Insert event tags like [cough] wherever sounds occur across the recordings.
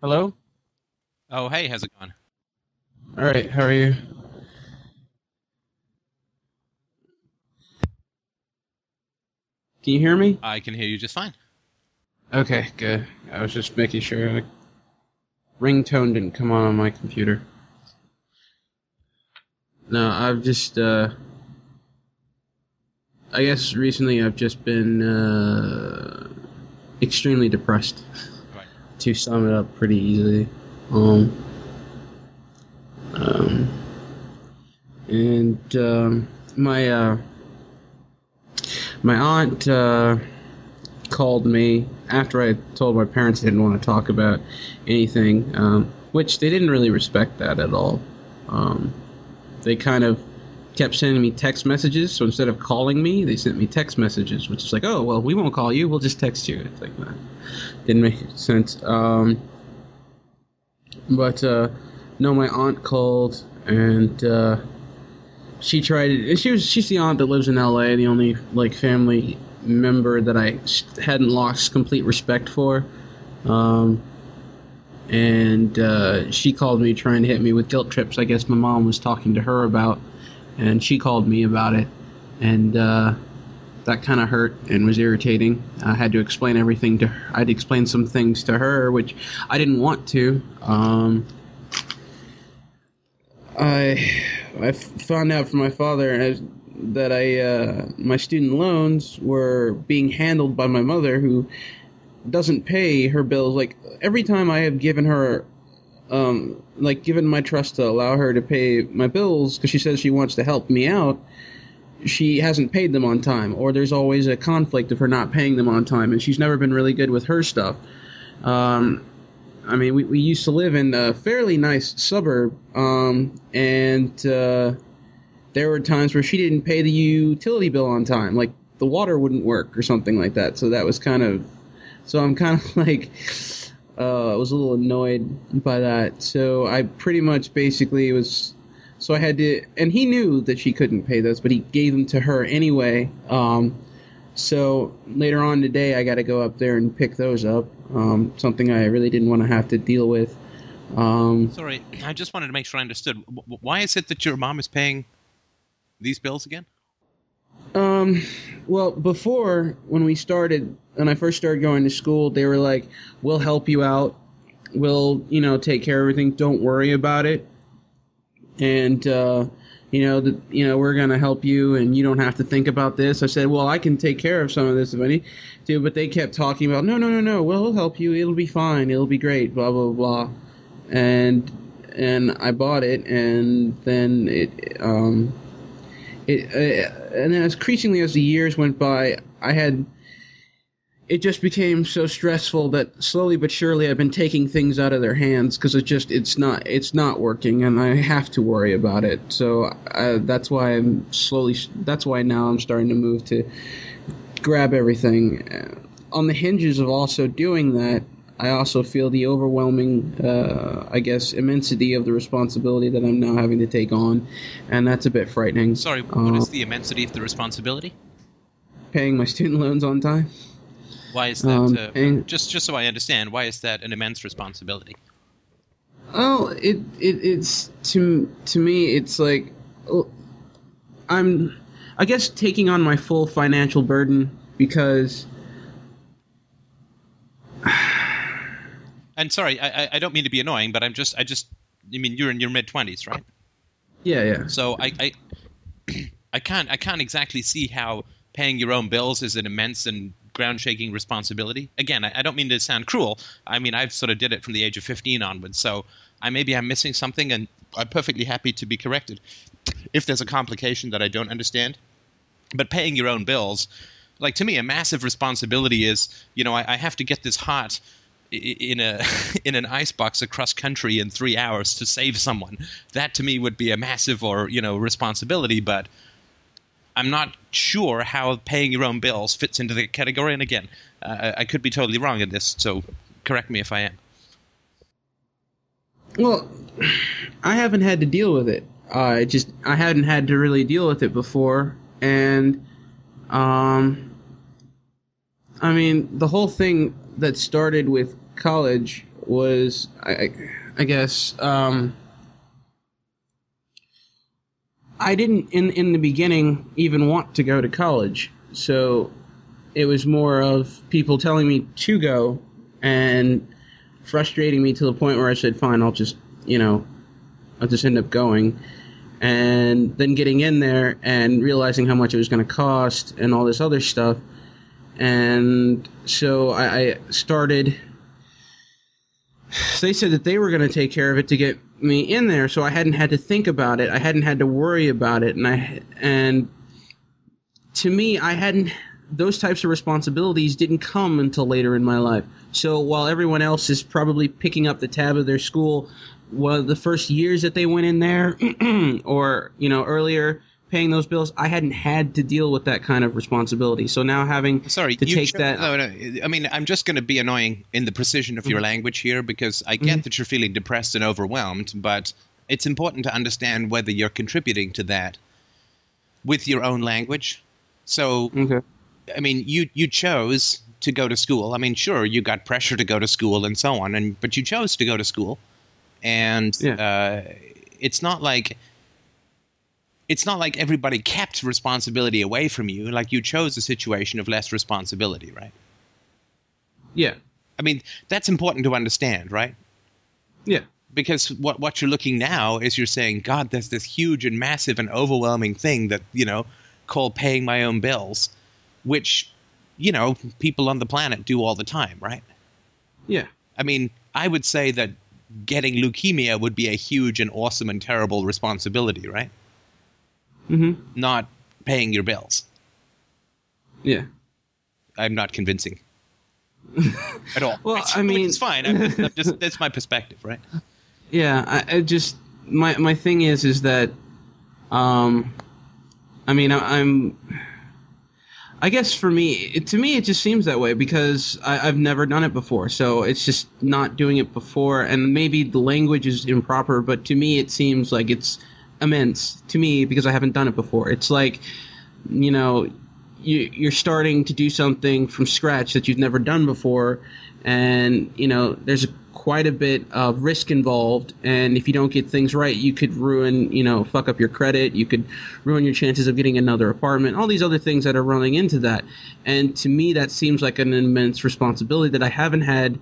Hello? Oh, hey, how's it going? All right, how are you? Can you hear me? I can hear you just fine. Okay, good. I was just making sure the ringtone didn't come on on my computer. No, I've just, uh, I guess recently I've just been, uh, extremely depressed. [laughs] To sum it up pretty easily. Um, um, and, um, my, uh, my aunt, uh, called me after I told my parents I didn't want to talk about anything, um, which they didn't really respect that at all. Um, they kind of kept sending me text messages, so instead of calling me, they sent me text messages, which is like, oh, well, we won't call you, we'll just text you. It's like that. Didn't make [laughs] sense. Um, but, uh, no, my aunt called and, uh, she tried it. and She was she's the aunt that lives in L.A. The only like family member that I hadn't lost complete respect for. Um, and uh, she called me trying to hit me with guilt trips. I guess my mom was talking to her about, and she called me about it, and uh, that kind of hurt and was irritating. I had to explain everything to her. I had to explain some things to her, which I didn't want to. Um, I I found out from my father that I uh, my student loans were being handled by my mother, who doesn't pay her bills. Like every time I have given her, um, like given my trust to allow her to pay my bills because she says she wants to help me out. She hasn't paid them on time, or there's always a conflict of her not paying them on time, and she's never been really good with her stuff. Um, I mean, we, we used to live in a fairly nice suburb, um, and uh, there were times where she didn't pay the utility bill on time, like the water wouldn't work or something like that. So that was kind of, so I'm kind of [laughs] like, uh, I was a little annoyed by that. So I pretty much basically was, so I had to, and he knew that she couldn't pay those, but he gave them to her anyway. Um, so later on today, I got to go up there and pick those up. Um, something I really didn't want to have to deal with. Um, Sorry, I just wanted to make sure I understood. Why is it that your mom is paying these bills again? Um, well, before when we started, when I first started going to school, they were like, "We'll help you out. We'll, you know, take care of everything. Don't worry about it." And uh, you know, the, you know, we're gonna help you, and you don't have to think about this. I said, "Well, I can take care of some of this need to," but they kept talking about, "No, no, no, no. We'll help you. It'll be fine. It'll be great." Blah blah blah, and and I bought it, and then it um it, uh, and then as increasingly as the years went by, I had it just became so stressful that slowly but surely I've been taking things out of their hands because it just it's not it's not working and I have to worry about it. So uh, that's why I'm slowly that's why now I'm starting to move to grab everything. Uh, On the hinges of also doing that, I also feel the overwhelming, uh, I guess, immensity of the responsibility that I'm now having to take on, and that's a bit frightening. Sorry, what Uh, is the immensity of the responsibility? paying my student loans on time. Why is that? um, uh, and- just just so I understand, why is that an immense responsibility? Oh, it, it it's to to me it's like oh, I'm I guess taking on my full financial burden because And sorry, I, I- don't mean to be annoying, but I'm just I just I mean you're in your mid twenties, right? yeah yeah So I, I [clears throat] I can't I can't exactly see how paying your own bills is an immense and ground shaking responsibility. Again, I, I don't mean to sound cruel. I mean I've sort of did it from the age of fifteen onwards. So I maybe I'm missing something, and I'm perfectly happy to be corrected [clears throat] if there's a complication that I don't understand. But paying your own bills, like to me, a massive responsibility is you know I, I have to get this hot in a [laughs] in an icebox across country in three hours to save someone. That to me would be a massive or you know responsibility, but I'm not sure how paying your own bills fits into the category. And again, uh, I could be totally wrong in this, so correct me if I am. Well, I haven't had to deal with it. I just I hadn't had to really deal with it before, and um, I mean the whole thing that started with college was, I, I guess, um, I didn't in in the beginning even want to go to college. So it was more of people telling me to go and frustrating me to the point where I said, "Fine, I'll just you know, I'll just end up going." And then getting in there and realizing how much it was going to cost and all this other stuff. And so I, I started. They said that they were going to take care of it to get me in there, so I hadn't had to think about it. I hadn't had to worry about it, and I and to me, I hadn't those types of responsibilities didn't come until later in my life. So while everyone else is probably picking up the tab of their school, well, the first years that they went in there, [clears throat] or you know earlier, paying those bills, I hadn't had to deal with that kind of responsibility. So now having Sorry, to take that, No, no. I mean, I'm just going to be annoying in the precision of your language here because I get that you're feeling depressed and overwhelmed, but it's important to understand whether you're contributing to that with your own language. So, okay, I mean, you you chose to go to school. I mean, sure, you got pressure to go to school and so on, and but you chose to go to school, and Yeah. uh, it's not like it's not like everybody kept responsibility away from you. Like you chose a situation of less responsibility, right? yeah, I mean, that's important to understand, right? yeah, Because what what you're looking now is you're saying, God, there's this huge and massive and overwhelming thing that you know called paying my own bills, which you know people on the planet do all the time, right? yeah, I mean, I would say that getting leukemia would be a huge and awesome and terrible responsibility, right? Hmm Not paying your bills. yeah. I'm not convincing [laughs] at all. Well, Which- I mean- it's fine. I'm just, I'm just that's my perspective, right? Yeah, I, I just my my thing is is that, um, I mean I, I'm. I guess for me, it, to me, it just seems that way because I, I've never done it before. So it's just not doing it before, and maybe the language is improper, but to me, it seems like it's immense to me because I haven't done it before. It's like, you know, you, you're starting to do something from scratch that you've never done before, and you know, there's quite a bit of risk involved. And if you don't get things right, you could ruin, you know, fuck up your credit. You could ruin your chances of getting another apartment. All these other things that are running into that. And to me, that seems like an immense responsibility that I haven't had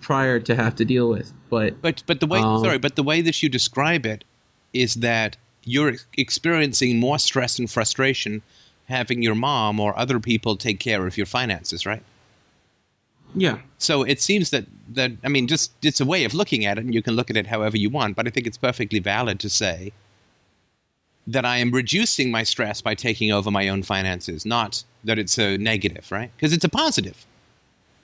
prior to have to deal with. But But but the way Um, sorry, but the way that you describe it is that you're experiencing more stress and frustration having your mom or other people take care of your finances, right? yeah, So it seems that that I mean, just it's a way of looking at it, and you can look at it however you want. But I think it's perfectly valid to say that I am reducing my stress by taking over my own finances, not that it's a negative, right? Because it's a positive.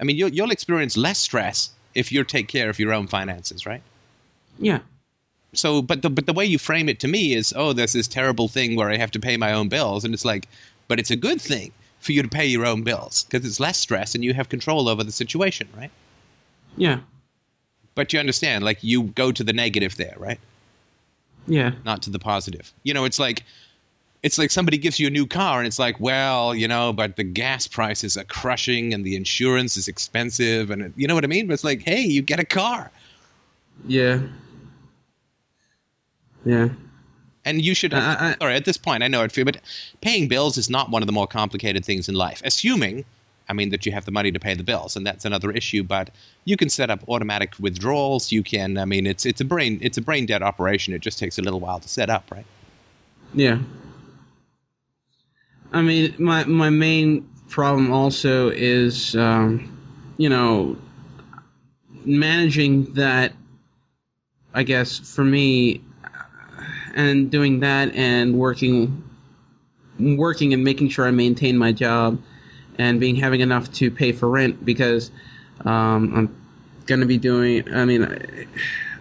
I mean, you'll, you'll experience less stress if you take care of your own finances, right? yeah, so but the but the way you frame it to me is oh there's this terrible thing where I have to pay my own bills. And it's like but it's a good thing for you to pay your own bills because it's less stress and you have control over the situation right? Yeah, but you understand like you go to the negative there right? Yeah, not to the positive. You know it's like it's like somebody gives you a new car and it's like well you know but the gas prices are crushing and the insurance is expensive and you know what i mean? But it's like hey you get a car. Yeah, yeah. And you should. I- I- sorry, at this point, I know it, but paying bills is not one of the more complicated things in life. Assuming, I mean, that you have the money to pay the bills, and that's another issue. But you can set up automatic withdrawals. You can. I mean, it's it's a brain it's a brain dead operation. It just takes a little while to set up, right? Yeah. I mean, my my main problem also is, um, you know, managing that. I guess for me, and doing that and working, working and making sure I maintain my job, and being having enough to pay for rent because um, I'm going to be doing. I mean,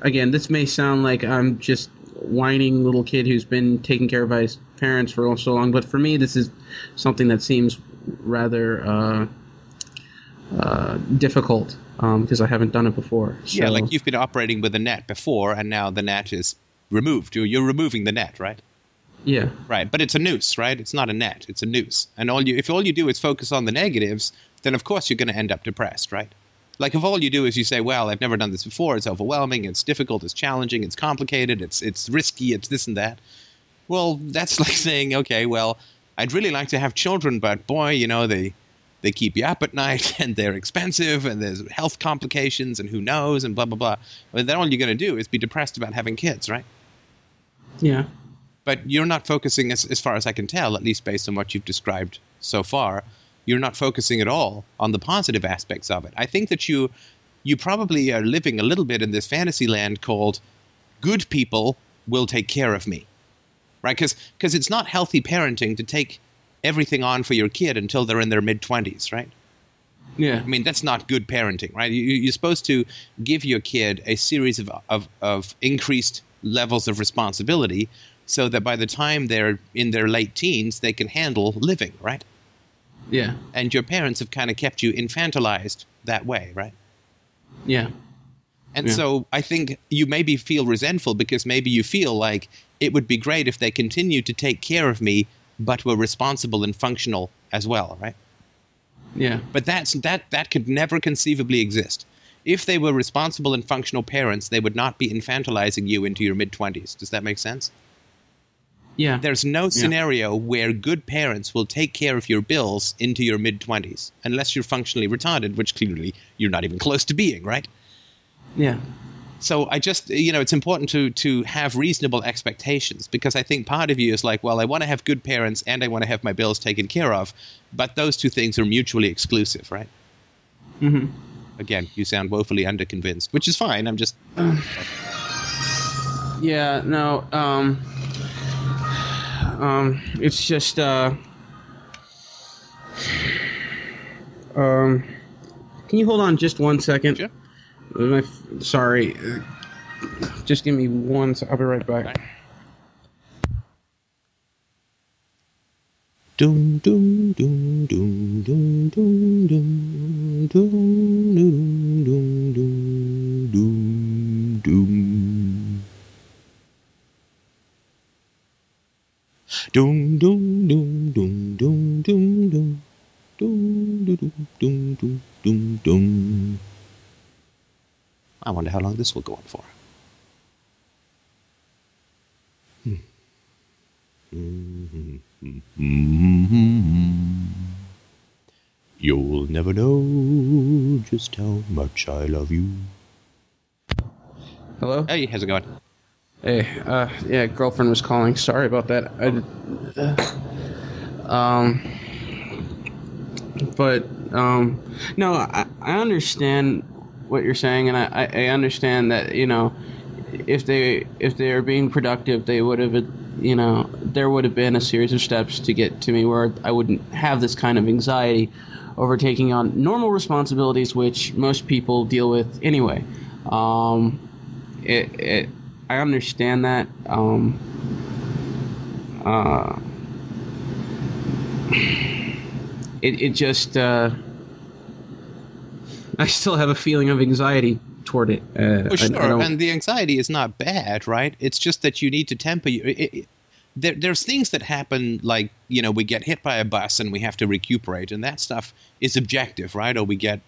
again, this may sound like I'm just whining little kid who's been taken care of by his parents for so long, but for me, this is something that seems rather uh, uh, difficult because I haven't done it before. yeah, like you've been operating with a net before, and now the net is removed. You're, you're removing the net, right? yeah, Right, but it's a noose, right? It's not a net; it's a noose. And all you, if all you do is focus on the negatives, then of course you're going to end up depressed, right? Like if all you do is you say, "Well, I've never done this before. It's overwhelming. It's difficult. It's challenging. It's complicated. It's it's risky. It's this and that." Well, that's [laughs] like saying, "Okay, well, I'd really like to have children, but boy, you know, they they keep you up at night [laughs] and they're expensive and there's health complications and who knows and blah blah blah." But then all you're going to do is be depressed about having kids, right? Yeah. But you're not focusing, as, as far as I can tell, at least based on what you've described so far, you're not focusing at all on the positive aspects of it. I think that you you probably are living a little bit in this fantasy land called good people will take care of me. Right? Because it's not healthy parenting to take everything on for your kid until they're in their mid 20s, right? Yeah. I mean, that's not good parenting, right? You, you're supposed to give your kid a series of, of, of increased levels of responsibility so that by the time they're in their late teens, they can handle living, right? Yeah. And your parents have kind of kept you infantilized that way, right? Yeah. And Yeah. so I think you maybe feel resentful because maybe you feel like it would be great if they continued to take care of me, but were responsible and functional as well, right? Yeah. But that's that that could never conceivably exist. If they were responsible and functional parents, they would not be infantilizing you into your mid twenties. Does that make sense? Yeah. There's no scenario where good parents will take care of your bills into your mid twenties, unless you're functionally retarded, which clearly you're not even [laughs] close to being, right? Yeah. so I just you know it's important to to have reasonable expectations because I think part of you is like well I want to have good parents and I want to have my bills taken care of but those two things are mutually exclusive right hmm again you sound woefully underconvinced which is fine I'm just [sighs] Yeah. No. Um. Um. It's just. Uh. Um. Can you hold on just one second? Sure. My sorry. uh, Just give me one. se- I'll be right back. Dum dum dum dum dum dum dum dum dum dum dum dum dum Dum dum dum dum dum dum dum dum dum dum dum I wonder how long this will go on for. You'll never know just how much I love you. Hello. Hey, how's it going? Hey. Uh. Yeah. Girlfriend was calling. Sorry about that. I. uh, um. But um. No. I. I understand what you're saying, and I. I I understand that you know, if they if they are being productive, they would have. You know, there would have been a series of steps to get to me where I wouldn't have this kind of anxiety over taking on normal responsibilities, which most people deal with anyway. Um, it, it, I understand that. Um, uh, it, it just, uh, I still have a feeling of anxiety toward it. Uh, Well, I- I sure, and the anxiety is not bad, right? It's just that you need to temper. You, it, there, there's things that happen, like you know, we get hit by a bus and we have to recuperate, and that stuff is objective, right? Or we get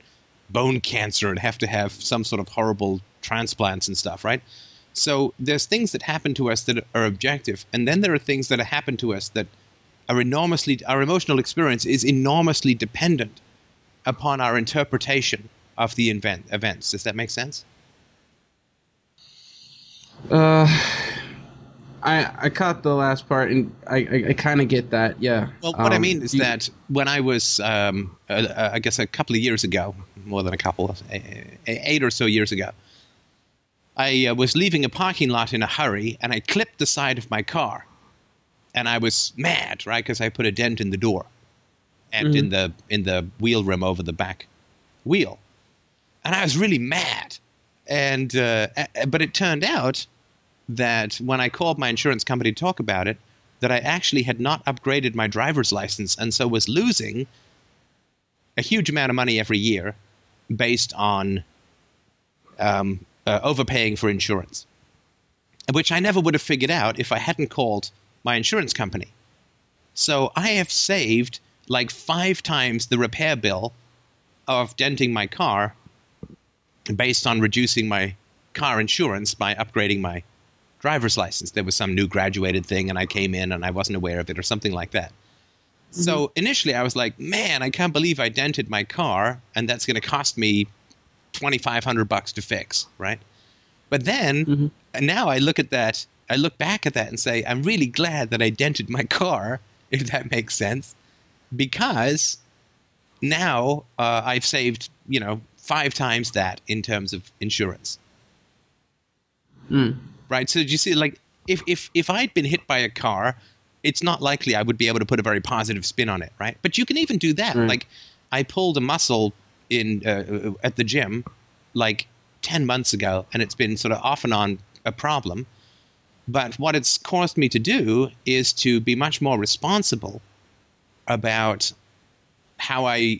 bone cancer and have to have some sort of horrible transplants and stuff, right? So there's things that happen to us that are objective, and then there are things that happen to us that are enormously. Our emotional experience is enormously dependent upon our interpretation of the event, events. Does that make sense? Uh, I I caught the last part, and I I, I kind of get that. Yeah. Well, what I Um, mean is you- that when I was, um, uh, uh, I guess, a couple of years ago, more than a couple, eight or so years ago, I uh, was leaving a parking lot in a hurry, and I clipped the side of my car, and I was mad, right, because I put a dent in the door, and in the in the wheel rim over the back wheel, and I was really mad, and uh, but it turned out that when I called my insurance company to talk about it, that I actually had not upgraded my driver's license and so was losing a huge amount of money every year based on um, uh, overpaying for insurance, which I never would have figured out if I hadn't called my insurance company. So I have saved like five times the repair bill of denting my car based on reducing my car insurance by upgrading my driver's license. There was some new graduated thing, and I came in and I wasn't aware of it, or something like that. Mm-hmm. So initially, I was like, "Man, I can't believe I dented my car, and that's going to cost me twenty five hundred bucks to fix." Right? But then, mm-hmm. now I look at that, I look back at that and say, "I'm really glad that I dented my [laughs] car." If that makes sense, because now uh, I've saved, you know, five times that in terms of insurance. Mm right? So you see, like if if if I'd been hit by a car, it's not likely I would be able to put a very positive spin on it, right? But you can even do that. Like I pulled a muscle in uh, uh, at the gym like 10 months ago and it's been sort of off and on a problem but what it's caused me to do is to be much more responsible about how i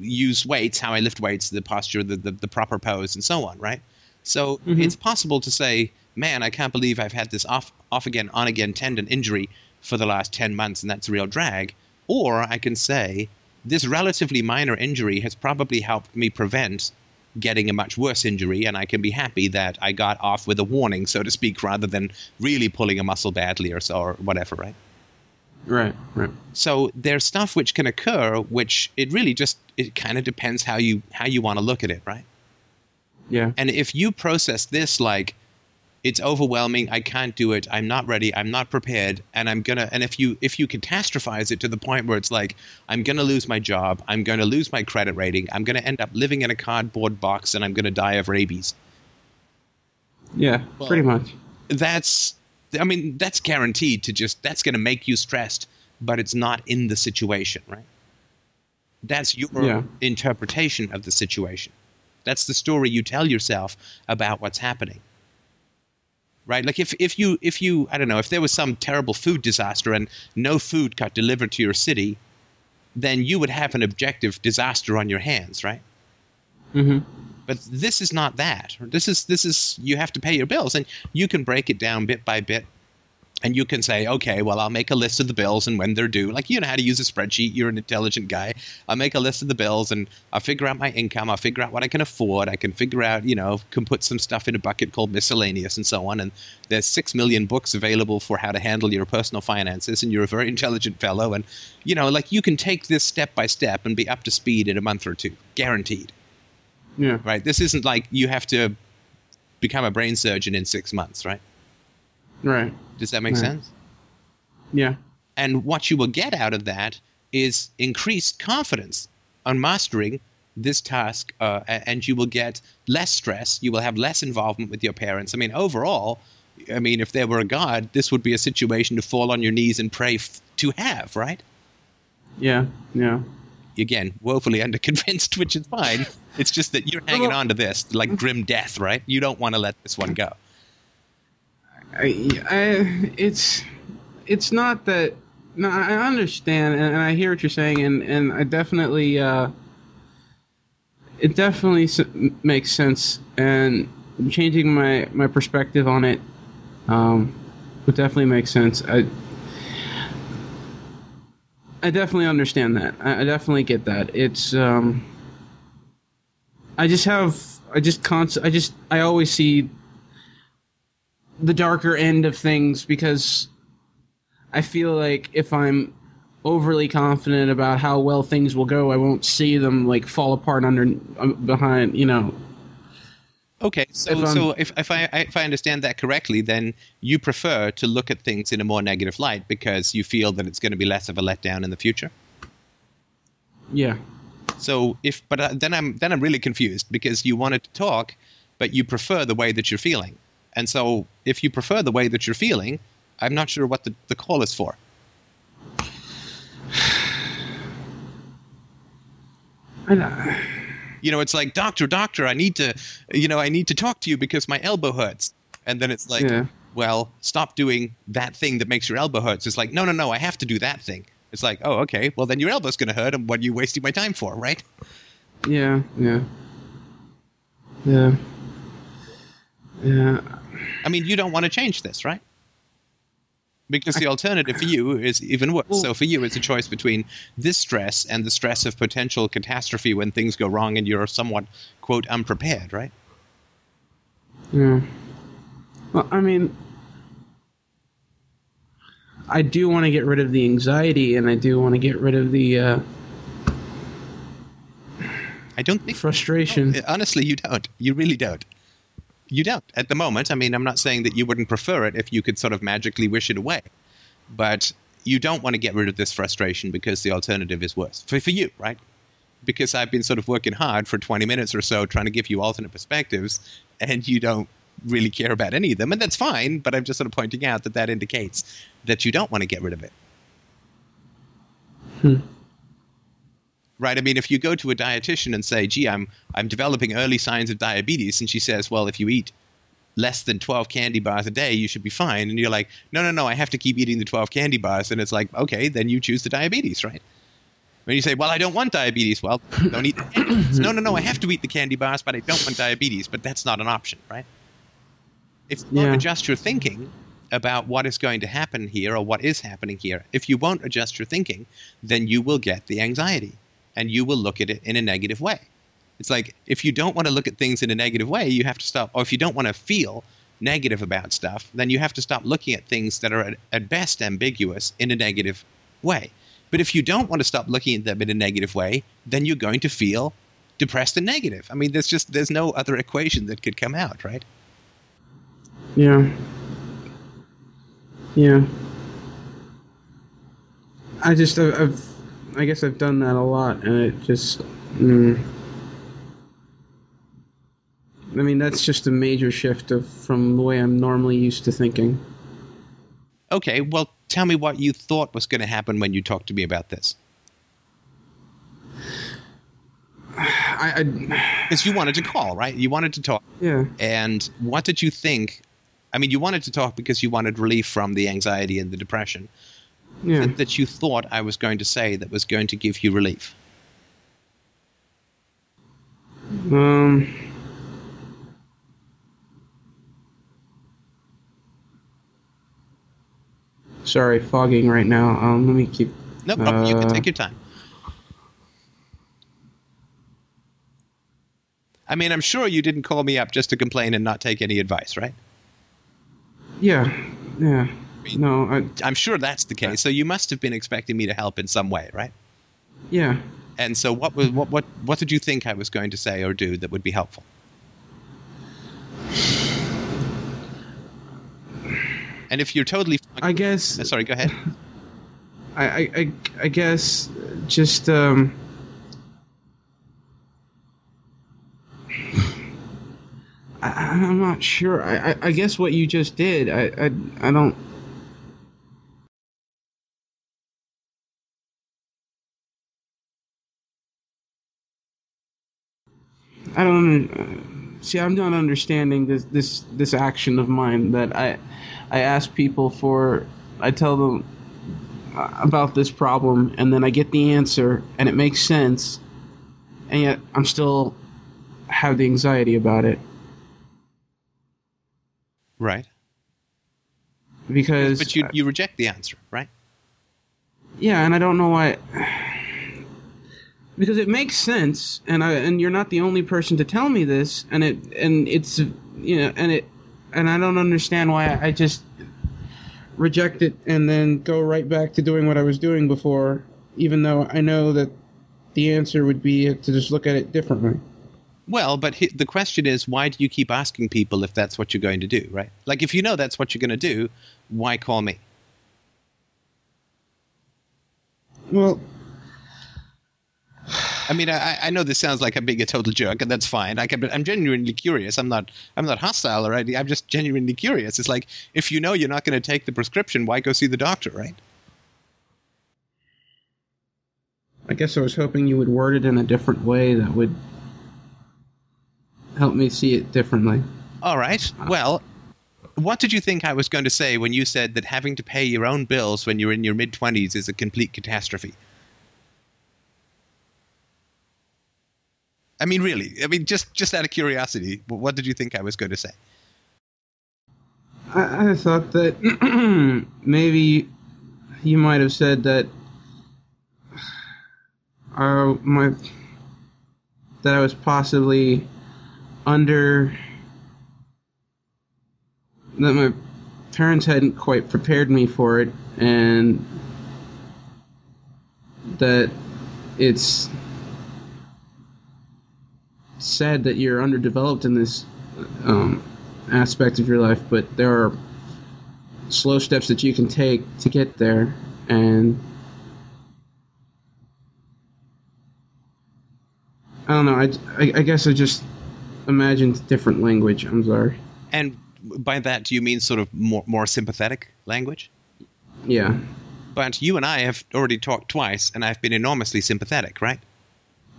use weights how i lift weights the posture the, the, the proper pose and so on right so mm-hmm. it's possible to say man, I can't believe I've had this off off again, on again tendon injury for the last 10 months and that's a real drag. Or I can say, this relatively minor injury has probably helped me prevent getting a much worse injury, and I can be happy that I got off with a warning, so to speak, rather than really pulling a muscle badly or so or whatever, right? Right, right. So there's stuff which can occur, which it really just it kind of depends how you how you want to look at it, right? Yeah. And if you process this like it's overwhelming. I can't do it. I'm not ready. I'm not prepared. And i'm gonna and if you if you catastrophize it to the point where it's like i'm gonna lose my job i'm gonna lose my credit rating i'm gonna end up living in a cardboard box and i'm gonna die of rabies. Yeah well, pretty much. that's i mean that's guaranteed to just that's gonna make you stressed but it's not in the situation right? That's your yeah. interpretation of the situation. That's the story you tell yourself about what's happening right? Like if, if you if you I don't know if there was some terrible food disaster and no food got delivered to your city, then you would have an objective disaster on your hands, right? Mm-hmm. But this is not that. This is this is you have to pay your bills, and you can break it down bit by bit and you can say, okay, well, I'll make a list of the bills and when they're due. Like you know how to use a spreadsheet. You're an intelligent guy. I'll make a list of the bills and I'll figure out my income. I'll figure out what I can afford. I can figure out, you know, can put some stuff in a bucket called miscellaneous and so on. And there's six million books available for how to handle your personal finances. And you're a very intelligent fellow. And you know, like you can take this step by step and be up to speed in a month or two, guaranteed. Yeah. Right. This isn't like you have to become a brain surgeon in six months, right? Right. Does that make right. sense? Yeah. And what you will get out of that is increased confidence on mastering this task, uh, and you will get less stress. You will have less involvement with your parents. I mean, overall, I mean, if there were a God, this would be a situation to fall on your knees and pray f- to have, right? Yeah, yeah. Again, woefully [laughs] underconvinced, which is fine. It's just that you're hanging on to this like grim death, right? You don't want to let this one go. I, I, it's it's not that. No, I understand, and, I hear what you're saying, and and I definitely, uh, it definitely makes sense, and changing my my perspective on it, um, would definitely make sense. I. I definitely understand that. I, I definitely get that. It's um I just have I just const I just I always see the darker end of things because I feel like if I'm overly confident about how well things will go, I won't see them like fall apart under um, behind, you know. Okay, so if so if if I if I understand that correctly, then you prefer to look at things in a more negative light because you feel that it's going to be less of a letdown in the future. Yeah. So if but uh, then I'm then I'm really confused because you wanted to talk, but you prefer the way that you're feeling. And so if you prefer the way that you're feeling, I'm not sure what the, the call is for. I know. You know, it's like, doctor, doctor, I need to, you know, I need to talk to you because my elbow hurts. And then it's like, yeah. well, stop doing that thing that makes your elbow hurt. It's like, no, no, no, I have to do that thing. It's like, oh, okay, well, then your elbow's going to hurt, and what are you wasting my time for, right? Yeah, yeah. Yeah. Yeah. I mean, you don't want to change this, right? Because the alternative for you is even worse. Well, so for you, it's a choice between this stress and the stress of potential catastrophe when things go wrong and you're somewhat, quote, unprepared, right? Yeah. Well, I mean, I do want to get rid of the anxiety, and I do want to get rid of the uh, I don't think frustration. honestly you don't. You really don't. You don't at the moment. I mean, I'm not saying that you wouldn't prefer it if you could sort of magically wish it away, but you don't want to get rid of this frustration because the alternative is worse for for you, right? Because I've been sort of working hard for 20 minutes or so trying to give you alternate perspectives, and you don't really care about any of them, and that's fine. But I'm just sort of pointing out that that indicates that you don't want to get rid of it. Hmm. Right? I mean, if you go to a dietitian and say, "Gee, I'm I'm developing early signs of diabetes," and she says, "Well, if you eat less than 12 candy bars a day, you should be fine," and you're like, "No, no, no, I have to keep eating the 12 candy bars," and it's like, "Okay, then you choose the diabetes, right?" When you say, "Well, I don't want diabetes," well, don't eat the. No, no, no, I have to eat the candy bars, but I don't want diabetes. But that's not an option, right? If you Yeah. adjust your thinking about what is going to happen here or what is happening here, if you won't adjust your thinking, then you will get the anxiety and you will look at it in a negative way. It's like if you don't want to look at things in a negative way, you have to stop, or if you don't want to feel negative about stuff, then you have to stop looking at things that are at, at best ambiguous in a negative way. But if you don't want to stop looking at them in a negative way, then you're going to feel depressed and negative. I mean, there's just there's no other equation that could come out, right? Yeah. Yeah. I just, I've, I guess I've done that a lot, and it just, mm, I mean, that's just a major shift of from the way I'm normally used to thinking. Okay, well, tell me what you thought was going to happen when you talked to me about this. I, I Because you wanted to call, right? You wanted to talk. yeah, And what did you think? I mean, you wanted to talk because you wanted relief from the anxiety and the depression. Yeah. That, that you thought I was going to say that was going to give you relief. Um. Sorry, fogging right now. Um, let me keep. No problem. you can Uh, take your time. I mean, I'm sure you didn't call me up just to complain and not take any advice, right? Yeah, yeah. No, I, I'm sure that's the case. So you must have been expecting me to help in some way, right? yeah. And so, what was what what what did you think I was going to say or do that would be helpful? And if you're totally, I guess. Uh, sorry, go ahead. [laughs] I, I, I, I guess just um. I, I'm not sure. I, I, I guess what you just did. I, I, I don't. I don't see. I'm not understanding this this this action of mine that I I ask people for. I tell them about this problem, and then I get the answer, and it makes sense, and yet I'm still have the anxiety about it Right, because but you you reject the answer, right? yeah, and I don't know why. Because it makes sense, and I and you're not the only person to tell me this, and it and it's you know and it and I don't understand why I just reject it and then go right back to doing what I was doing before, even though I know that the answer would be to just look at it differently. Well, but he, the question is, why do you keep asking people if that's what you're going to do, right? Like, if you know that's what you're going to do, why call me? Well, I mean, I, I know this sounds like I'm being a total jerk, and that's fine. I can, but I'm genuinely curious. I'm not, I'm not hostile or anything. I'm just genuinely curious. It's like if you know you're not going to take the prescription, why go see the doctor, right? I guess I was hoping you would word it in a different way that would help me see it differently. All right. Ah. Well, what did you think I was going to say when you said that having to pay your own bills when you're in your mid 20s is a complete catastrophe? I mean, really. I mean, just just out of curiosity, what did you think I was going to say? I, I thought that [clears throat] maybe you might have said that uh, my that I was possibly under that my parents hadn't quite prepared me for it, and that it's sad that you're underdeveloped in this um, aspect of your life, but there are slow steps that you can take to get there, and I don't know. I, I, I guess I just imagined different language. I'm sorry. And by that, do you mean sort of more, more sympathetic language? Yeah. But you and I have already talked twice, and I've been enormously sympathetic, right?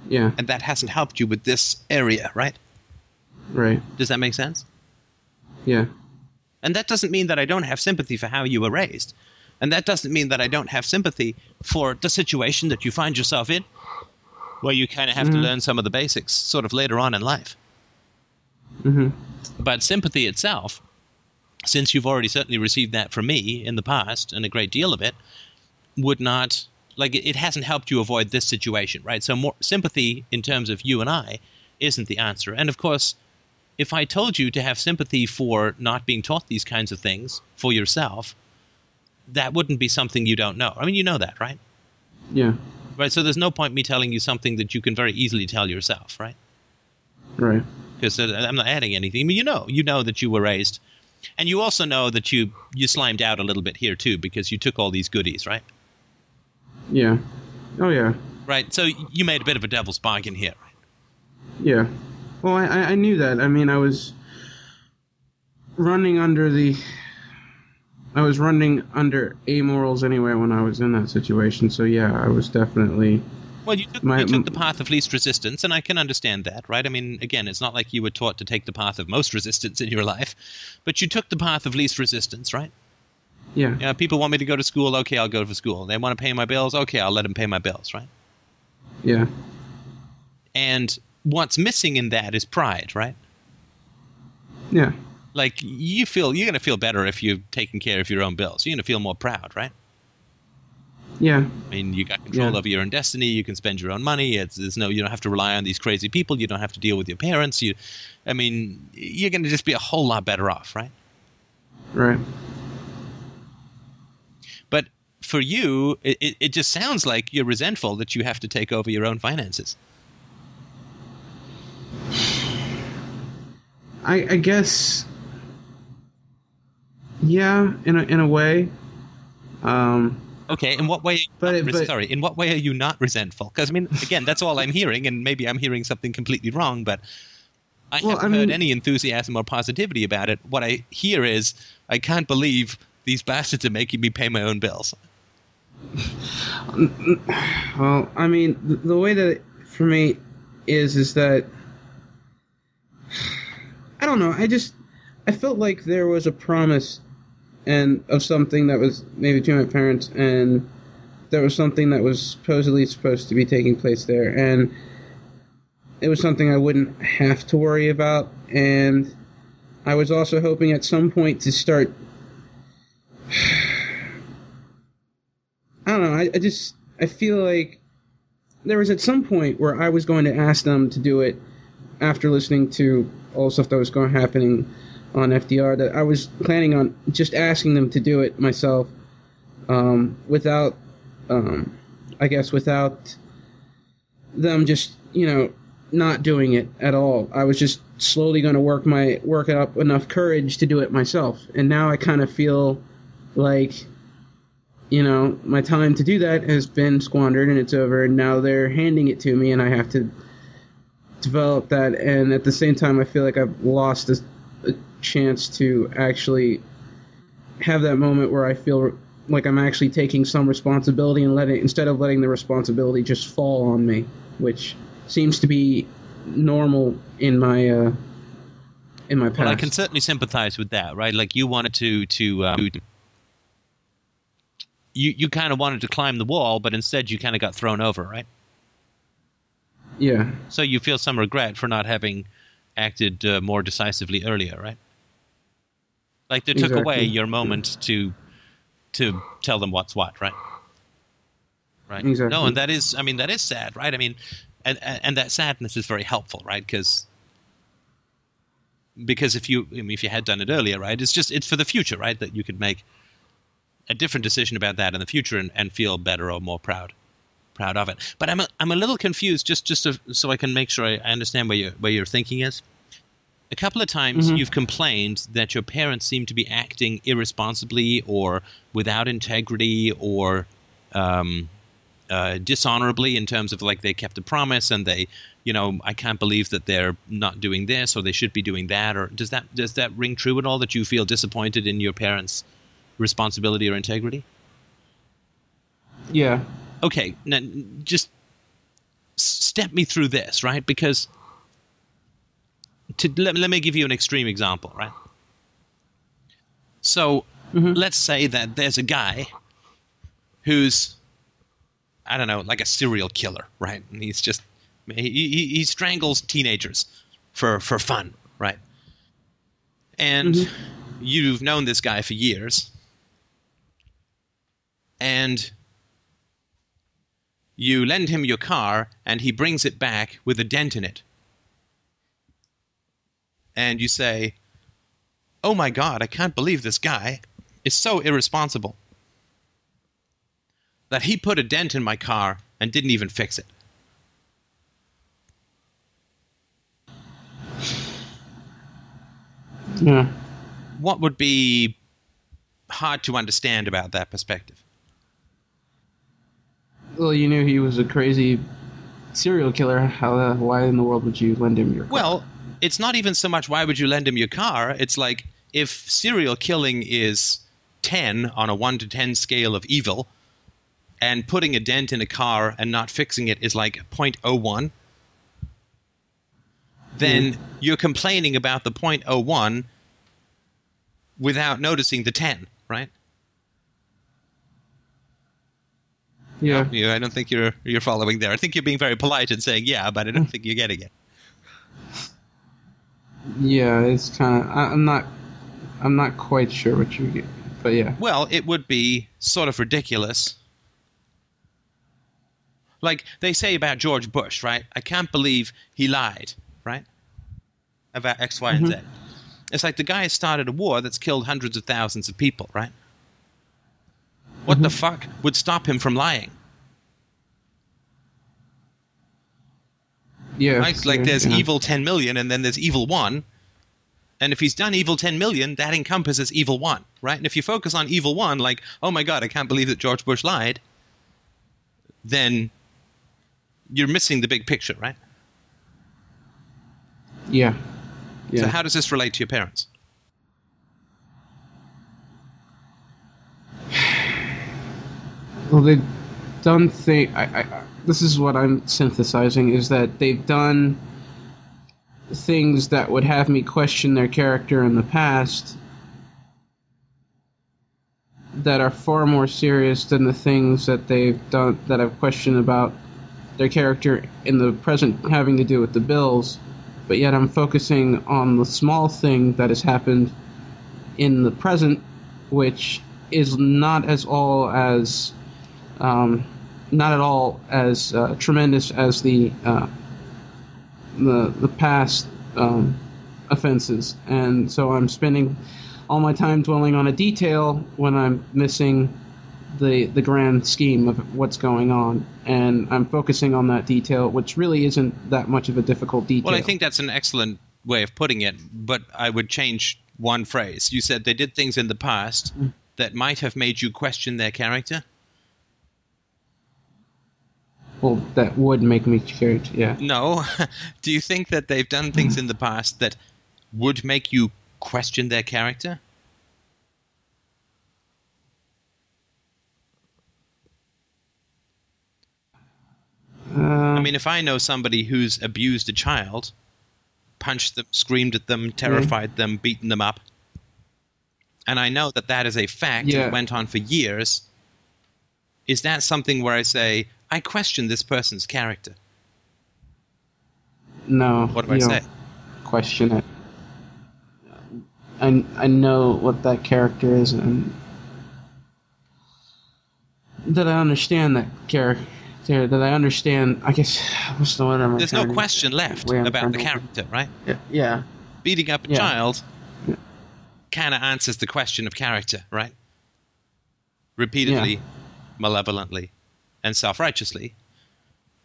Yeah. And that hasn't helped you with this area, right? Right. Does that make sense? Yeah. And that doesn't mean that I don't have sympathy for how you were raised. And that doesn't mean that I don't have sympathy for the situation that you find yourself in, where you kind of have to learn some of the basics sort of later on in life. hmm But sympathy itself, since you've already certainly received that from me in the past, and a great deal of it, would not like it, it hasn't helped you avoid this situation, right? So more sympathy in terms of you and I isn't the answer. And of course, if I told you to have sympathy for not being taught these kinds of things for yourself, that wouldn't be something you don't know. I mean, you know that, right? Yeah. Right. So there's no point me telling you something that you can very easily tell yourself, right? Right. because uh, I'm not adding anything. I mean, you know, you know that you were raised, and you also know that you you slimed out a little bit here too because you took all these goodies, right? Yeah. Oh yeah. Right. So you made a bit of a devil's bargain here. Yeah. Well, I, I knew that. I mean, I was running under the. I was running under amorals anyway when I was in that situation. So yeah, I was definitely. Well, you took, My- you took the path of least resistance, and I can understand that, right? I mean, again, it's not like you were taught to take the path of most resistance in your life, but you took the path of least resistance, right? Yeah. You know, people want me to go to school, okay, I'll go to school. They want to pay my bills, okay, I'll let them pay my bills, right? Yeah. And what's missing in that is pride, right? Yeah. like you feel you're going to feel better if you're taking care of your own bills. You're going to feel more proud, right? Yeah. I mean, you got control Yeah. over your own destiny. You can spend your own money. It's, there's no, you don't have to rely on these crazy people. You don't have to deal with your parents. You, I mean, you're going to just be a whole lot better off, right? Right. For you, it, it, just sounds like you're resentful that you have to take over your own finances. I I guess. Yeah, in a in a way. Um. Okay, in what way? But res- but- sorry, in what way are you not resentful? Because I mean, again, that's all I'm hearing, and maybe I'm hearing something completely wrong. But I Well, haven't I heard mean- any enthusiasm or positivity about it. What I hear is, I can't believe these bastards are making me pay my own bills. Um, well, I mean, the, the way that it, for me is is that I don't know. I just I felt like there was a promise and of something that was maybe to my parents, and there was something that was supposedly supposed to be taking place there, and it was something I wouldn't have to worry about, and I was also hoping at some point to start [sighs] I I just I feel like there was at some point where I was going to ask them to do it after listening to all the stuff that was going happening on FDR. That I was planning on just asking them to do it myself, um, without, um, I guess, without them just you know not doing it at all. I was just slowly going to work my work up enough courage to do it myself, and now I kind of feel like you know, my time to do that has been squandered and it's over. And now they're handing it to me, and I have to develop that. And at the same time, I feel like I've lost a, a chance to actually have that moment where I feel like I'm actually taking some responsibility and letting instead of letting the responsibility just fall on me, which seems to be normal in my uh, in my past. Well, I can certainly sympathize with that, right? Like you wanted to to um, you you kind of wanted to climb the wall, but instead you kind of got thrown over, right? yeah, So you feel some regret for not having acted uh, more decisively earlier, right? Like they took away your moment to to tell them what's what, right? Right. Exactly. No, and that is, I mean, that is sad, right? I mean, and and and that sadness is very helpful, right? Because because if you I mean, if you had done it earlier, right? It's just it's for the future, right? That you could make a different decision about that in the future and, and feel better or more proud proud of it. But I'm a, I'm a little confused just just to, so I can make sure I, I understand where your where your thinking is. A couple of times Mhm. you've complained that your parents seem to be acting irresponsibly or without integrity or um, uh, dishonorably in terms of like they kept a promise and they, you know, I can't believe that they're not doing this or they should be doing that. Or does that does that ring true at all? That you feel disappointed in your parents' responsibility or integrity? Yeah. okay, now just step me through this, right? Because to let, let me give you an extreme example, right? So Mhm. let's say that there's a guy who's I don't know, like a serial killer, right? And he's just he, he, he strangles teenagers for for fun, right? And Mhm. you've known this guy for years, and you lend him your car, and he brings it back with a dent in it. And you say, Oh my god, I can't believe this guy is so irresponsible that he put a dent in my car and didn't even fix it. Yeah. What would be hard to understand about that perspective? Well, you knew he was a crazy serial killer. How? Uh, why in the world would you lend him your? car? Well, it's not even so much why would you lend him your car. It's like if serial killing is 10 on a 1 to 10 scale of evil, and putting a dent in a car and not fixing it is like 0.01, then you're complaining about the 0.01 without noticing the 10, right? Yeah. You, I don't think you're you're following there. I think you're being very polite and saying yeah, but I don't think you're getting it. Yeah. It's kind of. I'm not. I'm not quite sure what you get, but yeah. Well, it would be sort of ridiculous. Like they say about George Bush, right? I can't believe he lied, right? About X, Y, and mm-hmm. Z. It's like the guy has started a war that's killed hundreds of thousands of people, right? What the mm-hmm. fuck would stop him from lying? Yeah. Right? Like yeah, there's yeah. evil 10 million and then there's evil 1. And if he's done evil 10 million, that encompasses evil 1, right? And if you focus on evil 1, like, oh my god, I can't believe that George Bush lied, then you're missing the big picture, right? Yeah. Yeah. So how does this relate to your parents? Well, they've done thing. I, I, this is what I'm synthesizing: is that they've done things that would have me question their character in the past that are far more serious than the things that they've done that I've questioned about their character in the present having to do with the Bills. But yet I'm focusing on the small thing that has happened in the present, which is not as all as um, not at all as uh, tremendous as the uh, the the past um, offenses, and so I'm spending all my time dwelling on a detail when I'm missing the the grand scheme of what's going on, and I'm focusing on that detail, which really isn't that much of a difficult detail. Well, I think that's an excellent way of putting it, but I would change one phrase. You said they did things in the past that might have made you question their character. Well, that would make me scared, Yeah. No. [laughs] Do you think that they've done things in the past that would make you question their character? Uh, I mean, if I know somebody who's abused a child, punched them, screamed at them, terrified them, beaten them up, and I know that that is a fact Yeah. that went on for years, is that something where I say, I question this person's character? no. What do I say? Question it. I I know what that character is and that I understand that character. That I understand. I guess [sighs] what's the one I'm There's no trying to- question left about the to- character, right? Yeah, Yeah. beating up a Yeah. child Yeah. kind of answers the question of character, right? Repeatedly, malevolently, and self righteously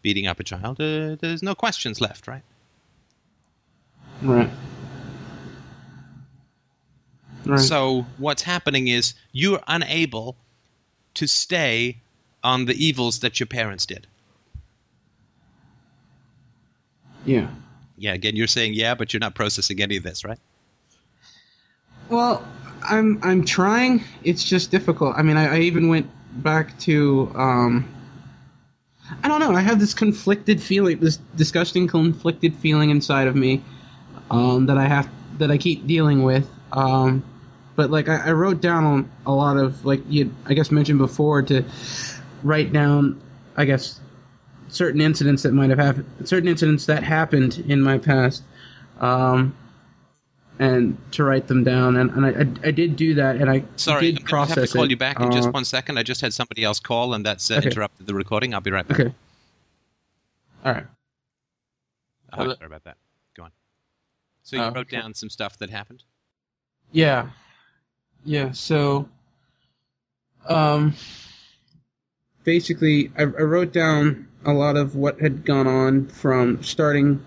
beating up a child, uh, there's no questions left, right? Right. Right. So what's happening is you're unable to stay on the evils that your parents did. yeah. Yeah, again, you're saying yeah, but you're not processing any of this, right? Well, I'm I'm trying. It's just difficult. I mean, I, I even went back to um, I don't know. I have this conflicted feeling, this disgusting conflicted feeling inside of me um, that I have that I keep dealing with. Um, but like I, I wrote down a lot of like you I guess mentioned before to write down I guess certain incidents that might have happened, certain incidents that happened in my past. Um, and to write them down, and, and I, I, I did do that, and I Sorry, I'm did to process have to call it. you back in just Uh, one second. I just had somebody else call, and that's uh, Okay. interrupted the recording. I'll be right back. Okay. All right. Oh, sorry about that. Go on. So you Oh, wrote down some stuff that happened. Yeah. Yeah. So, um, basically, I, I wrote down a lot of what had gone on from starting,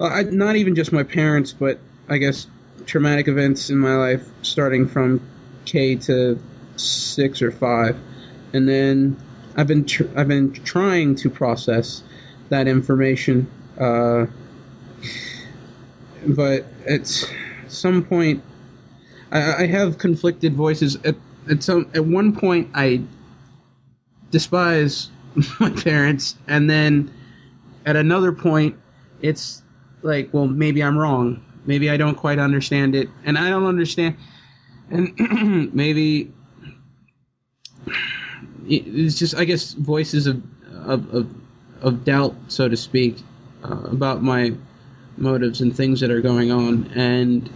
well, I, not even just my parents, but I guess traumatic events in my life, starting from K to six or five, and then I've been tr- I've been trying to process that information. Uh, but at some point I, I have conflicted voices. At at some at one point, I despise [laughs] my parents, and then at another point, it's like, well, maybe I'm wrong. Maybe I don't quite understand it, and I don't understand, and [clears throat] maybe it's just, I guess, voices of of of, of doubt, so to speak, uh, about my motives and things that are going on, and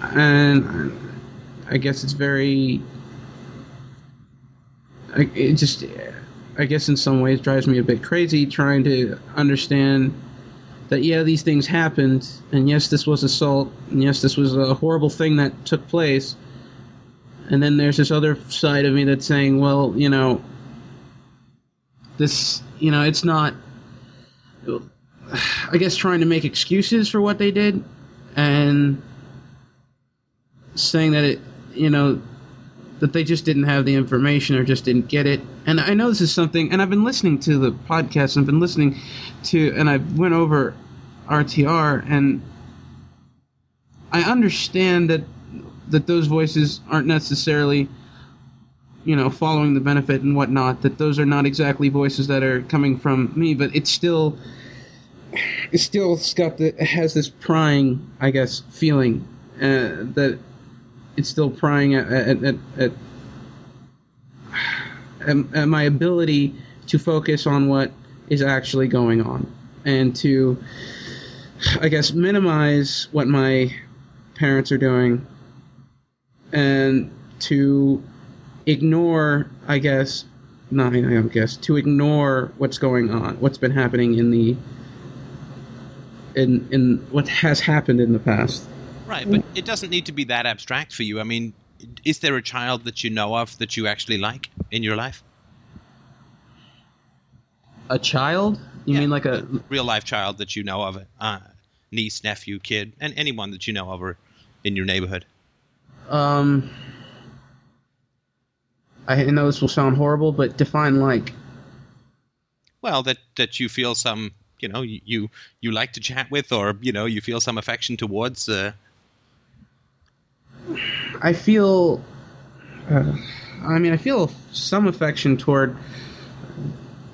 and I guess it's very. It just, I guess in some ways drives me a bit crazy trying to understand that yeah these things happened and yes this was assault and yes this was a horrible thing that took place. And then there's this other side of me that's saying well you know this you know it's not [sighs] I guess trying to make excuses for what they did and saying that it, you know, that they just didn't have the information or just didn't get it. And I know this is something, and I've been listening to the podcast, and I've been listening to, and I went over RTR, and I understand that that those voices aren't necessarily, you know, following the benefit and whatnot. That those are not exactly voices that are coming from me, but it's still it's still stuff that has this prying, I guess, feeling uh, that it's still prying at at, at, at, at, my ability to focus on what is actually going on and to, I guess, minimize what my parents are doing and to ignore, I guess, not I guess, to ignore what's going on, what's been happening in the in in what has happened in the past. Right, but it doesn't need to be that abstract for you. I mean, is there a child that you know of that you actually like in your life? A child? You Yeah. mean like a real life child that you know of, uh, niece, nephew, kid, and anyone that you know of or in your neighborhood? um? I know this will sound horrible, but define like. Well, that that you feel some, you know, you you, you like to chat with, or you know, you feel some affection towards. Uh, I feel. Uh, I mean, I feel some affection toward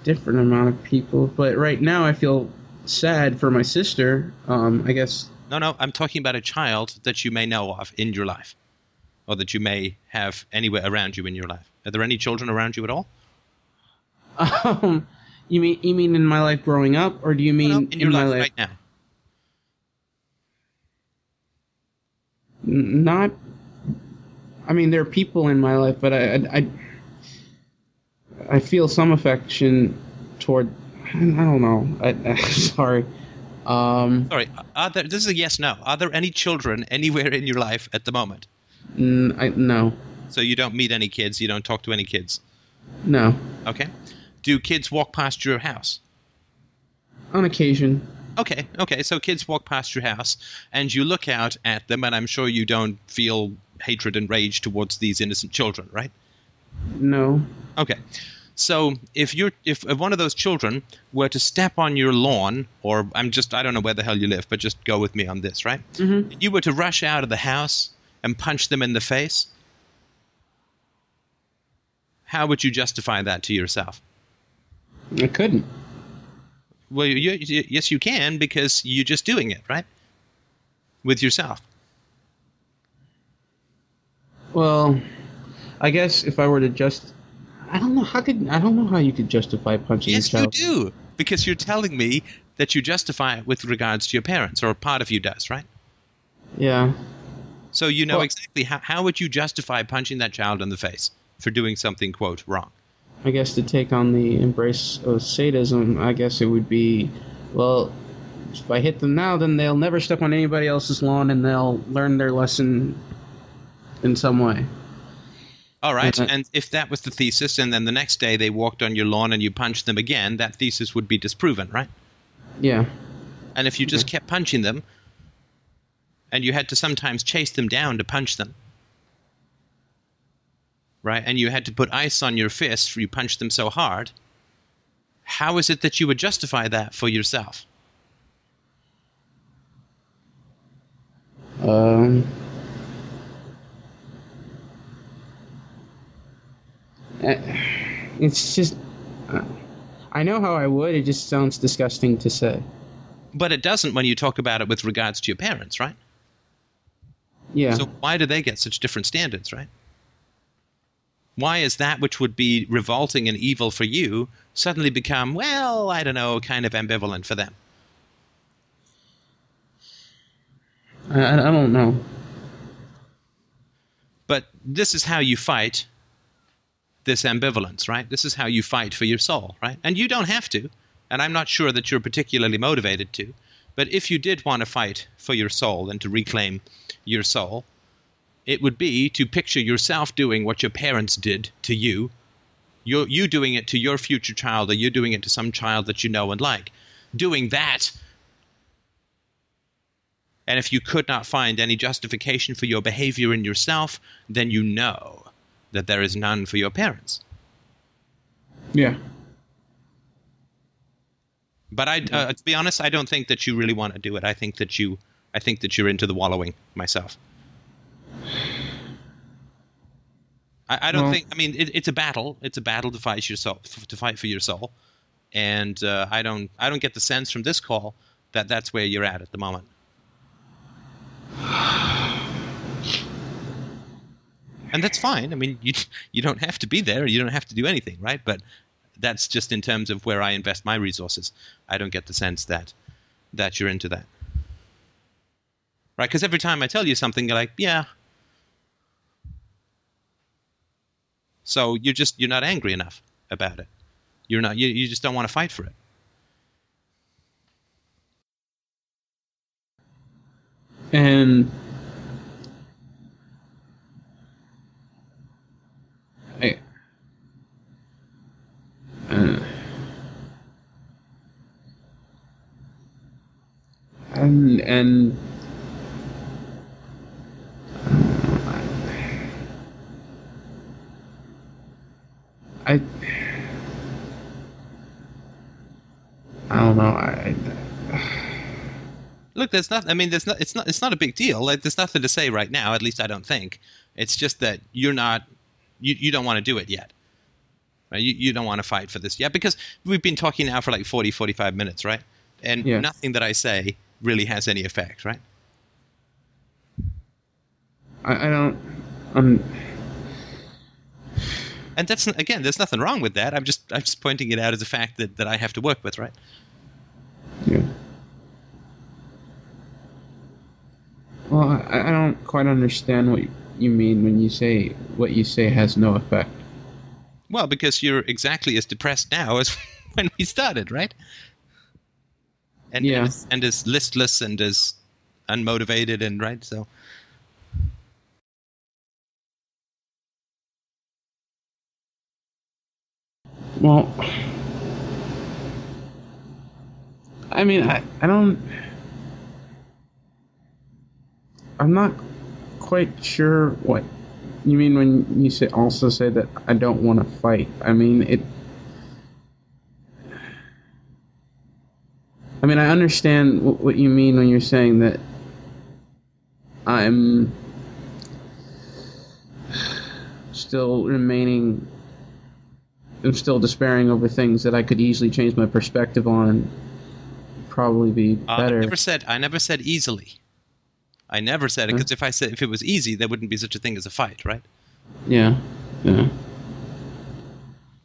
different amount of people, but right now I feel sad for my sister. Um, I guess. no, no, I'm talking about a child that you may know of in your life, or that you may have anywhere around you in your life. Are there any children around you at all? [laughs] Um, you mean you mean in my life growing up, or do you mean No, in your my life life? right now. Not. I mean, there are people in my life, but I, I, I, feel some affection toward. I don't know. I, I, [laughs] sorry. Um, Sorry, are there, this is a yes no. Are there any children anywhere in your life at the moment? n- I, no, So you don't meet any kids, you don't talk to any kids. no. Okay. Do kids walk past your house? On occasion, Okay, okay. So kids walk past your house, and you look out at them, and I'm sure you don't feel hatred and rage towards these innocent children, right? no. Okay. So if you're if, if one of those children were to step on your lawn, or I'm just I don't know where the hell you live, but just go with me on this, right? Mm-hmm. You were to rush out of the house and punch them in the face. How would you justify that to yourself? I couldn't. Well, you, you, yes, you can because you're just doing it, right? With yourself. Well, I guess if I were to just, I don't know how could I don't know how you could justify punching Yes, a you do because you're telling me that you justify it with regards to your parents, or a part of you does, right? Yeah. So you know Well- exactly how, how would you justify punching that child in the face for doing something quote wrong? I guess to take on the embrace of sadism, I guess it would be, well, if I hit them now, then they'll never step on anybody else's lawn and they'll learn their lesson in some way. All right, Mhm. and if that was the thesis, and then the next day they walked on your lawn and you punched them again, that thesis would be disproven, right? Yeah. And if you just kept punching them, and you had to sometimes chase them down to punch them, right? And you had to put ice on your fist, you punched them so hard, how is it that you would justify that for yourself? Um. eh, It's just. uh, I know how I would. It just sounds disgusting to say. But it doesn't when you talk about it with regards to your parents, right? Yeah. So why do they get such different standards, right? Why is that which would be revolting and evil for you suddenly become, well, I don't know, kind of ambivalent for them? I, I don't know. But this is how you fight this ambivalence, right? This is how you fight for your soul, right? And you don't have to. And I'm not sure that you're particularly motivated to. But if you did want to fight for your soul and to reclaim your soul, it would be to picture yourself doing what your parents did to you. You you doing it to your future child, or you doing it to some child that you know and like. Doing that and if you could not find any justification for your behavior in yourself, then you know that there is none for your parents. Yeah. But I, uh, to be honest, I don't think that you really want to do it. I think that you, I think that you're into the wallowing myself. I, I don't Well- think. I mean, it, it's a battle. It's a battle to fight your soul, to fight for your soul, and uh, I don't, I don't get the sense from this call that that's where you're at at the moment. and that's fine. I mean, you you don't have to be there. You don't have to do anything, right? But that's just in terms of where I invest my resources. I don't get the sense that that you're into that, right? Because every time I tell you something, you're like, yeah. So you're just you're not angry enough about it. You're not. You, you just don't want to fight for it. And I, uh, and and I I don't know I. Look, there's not. I mean, there's not. It's not. It's not a big deal. Like, there's nothing to say right now. At least I don't think. It's just that you're not. You you don't want to do it yet. Right? You you don't want to fight for this yet because we've been talking now for like 40, 45 minutes, right? And Yeah. nothing that I say really has any effect, right? I, I don't. Um. And that's again, there's nothing wrong with that. I'm just I'm just pointing it out as a fact that that I have to work with, right? Yeah. Well, I, I don't quite understand what you mean when you say what you say has no effect. Well, because you're exactly as depressed now as [laughs] when we started, right? And Yeah. and, as, and as listless and as unmotivated and right. So Well, I mean, I, I don't. I'm not quite sure what you mean when you say also say that I don't want to fight. I mean it. I mean, I understand wh- what you mean when you're saying that I'm still remaining I'm still despairing over things that I could easily change my perspective on and probably be uh, I better. never said I never said easily. I never said it because if I said if it was easy, there wouldn't be such a thing as a fight, right? yeah, yeah.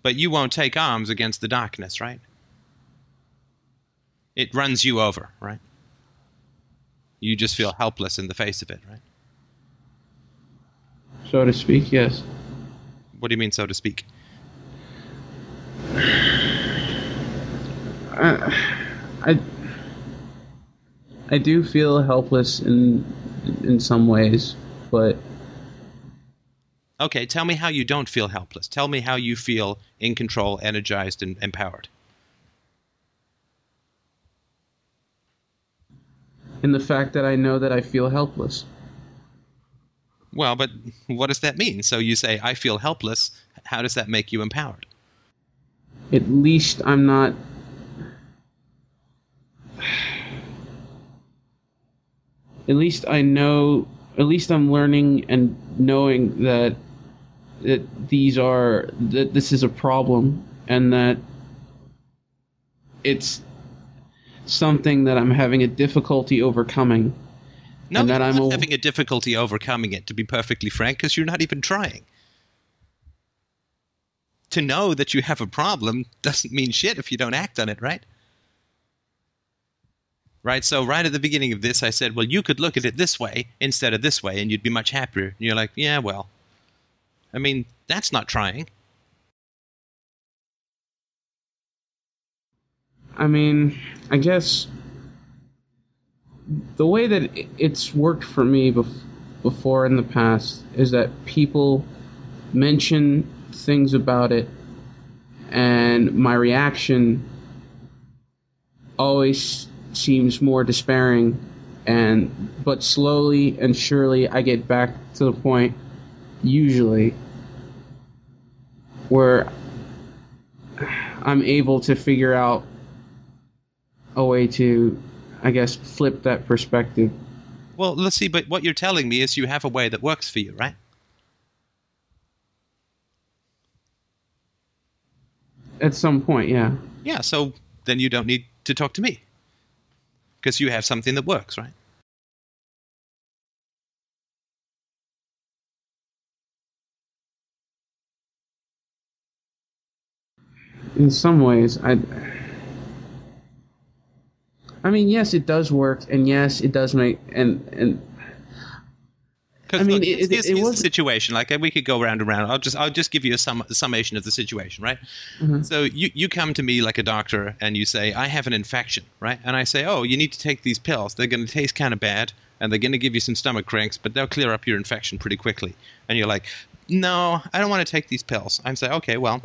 But you won't take arms against the darkness, right? It runs you over, right? You just feel helpless in the face of it, right? So to speak, yes. What do you mean, so to speak? I, I, I do feel helpless in in some ways, but Okay, tell me how you don't feel helpless. Tell me how you feel in control, energized, and empowered. in the fact that I know that I feel helpless. Well, but what does that mean? So you say, I feel helpless. How does that make you empowered? At least I'm not. [sighs] At least I know. At least I'm learning and knowing that that these are that this is a problem and that it's something that I'm having a difficulty overcoming. No, And that I'm a- having a difficulty overcoming it, to be perfectly frank, because you're not even trying. To know that you have a problem doesn't mean shit if you don't act on it, right? Right, so right at the beginning of this, I said, well, you could look at it this way instead of this way, and you'd be much happier. And you're like, yeah, well. I mean, that's not trying. I mean, I guess the way that it's worked for me before in the past is that people mention things about it, and my reaction always seems more despairing. And but slowly and surely, I get back to the point, usually, where I'm able to figure out a way to, I guess, flip that perspective. Well, let's see, but what you're telling me is you have a way that works for you, right? At some point, yeah. Yeah, so then you don't need to talk to me. Because you have something that works, right? In some ways, I. I mean, yes, it does work, and yes, it does make and and Because I mean, look, it- here's, it- here's- it here's the situation. Like we could go round and round. I'll just I'll just give you a sum, summation of the situation, right? Mhm. So you you come to me like a doctor and you say I have an infection, right? And I say, oh, you need to take these pills. They're going to taste kind of bad, and they're going to give you some stomach cramps, but they'll clear up your infection pretty quickly. And you're like, no, I don't want to take these pills. I say, okay, well.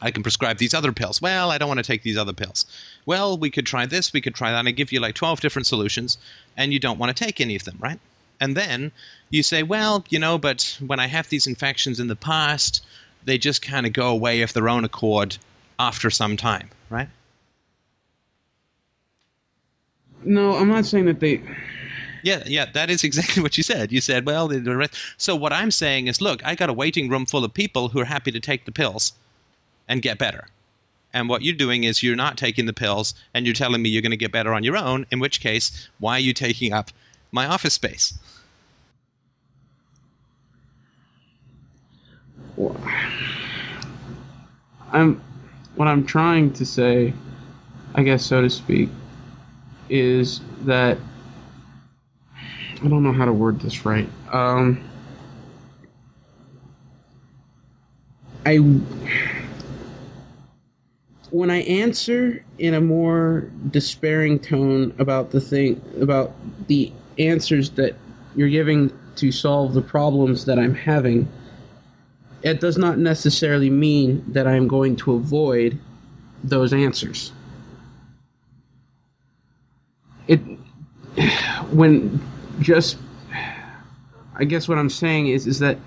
I can prescribe these other pills. Well, I don't want to take these other pills. Well, we could try this, we could try that. And I give you like 12 different solutions, and you don't want to take any of them, right? And then you say, well, you know, but when I have these infections in the past, they just kind of go away of their own accord after some time, right? no, I'm not saying that they. Yeah, yeah, that is [laughs] exactly what you said. You said, well, the- rest. so what I'm saying is, look, I got a waiting room full of people who are happy to take the pills and get better. And what you're doing is you're not taking the pills and you're telling me you're going to get better on your own, in which case, why are you taking up my office space? I'm what I'm trying to say, I guess so to speak, is that I don't know how to word this right. Um, I when I answer in a more despairing tone about the thing about the answers that you're giving to solve the problems that I'm having, it does not necessarily mean that I'm going to avoid those answers. It when just I guess what I'm saying is is that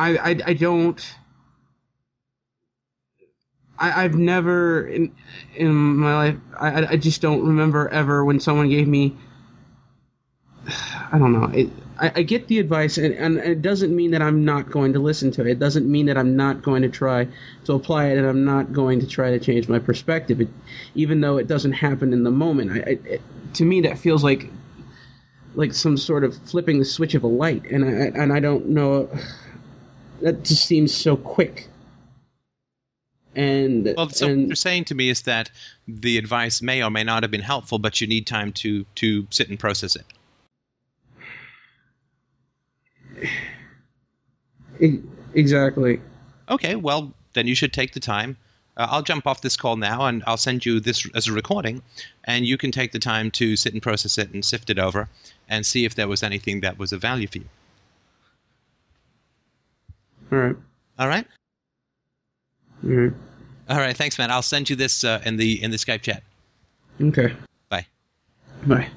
I, I, I don't. I, I've never in in my life. I, I just don't remember ever when someone gave me. [sighs] I don't know. It, I, I get the advice, and, and it doesn't mean that I'm not going to listen to it. It doesn't mean that I'm not going to try to apply it, and I'm not going to try to change my perspective. It, even though it doesn't happen in the moment, I it, to me that feels like like some sort of flipping the switch of a light, and I and I don't know [sighs] that just seems so quick. And Well, so and, what you're saying to me is that the advice may or may not have been helpful, but you need time to to sit and process it. exactly. Okay, well, then you should take the time. Uh, I'll jump off this call now, and I'll send you this as a recording, and you can take the time to sit and process it and sift it over, and see if there was anything that was of value for you. All right. All right. All right. All right. Thanks, man. I'll send you this uh, in the in the Skype chat. Okay. Bye. Bye.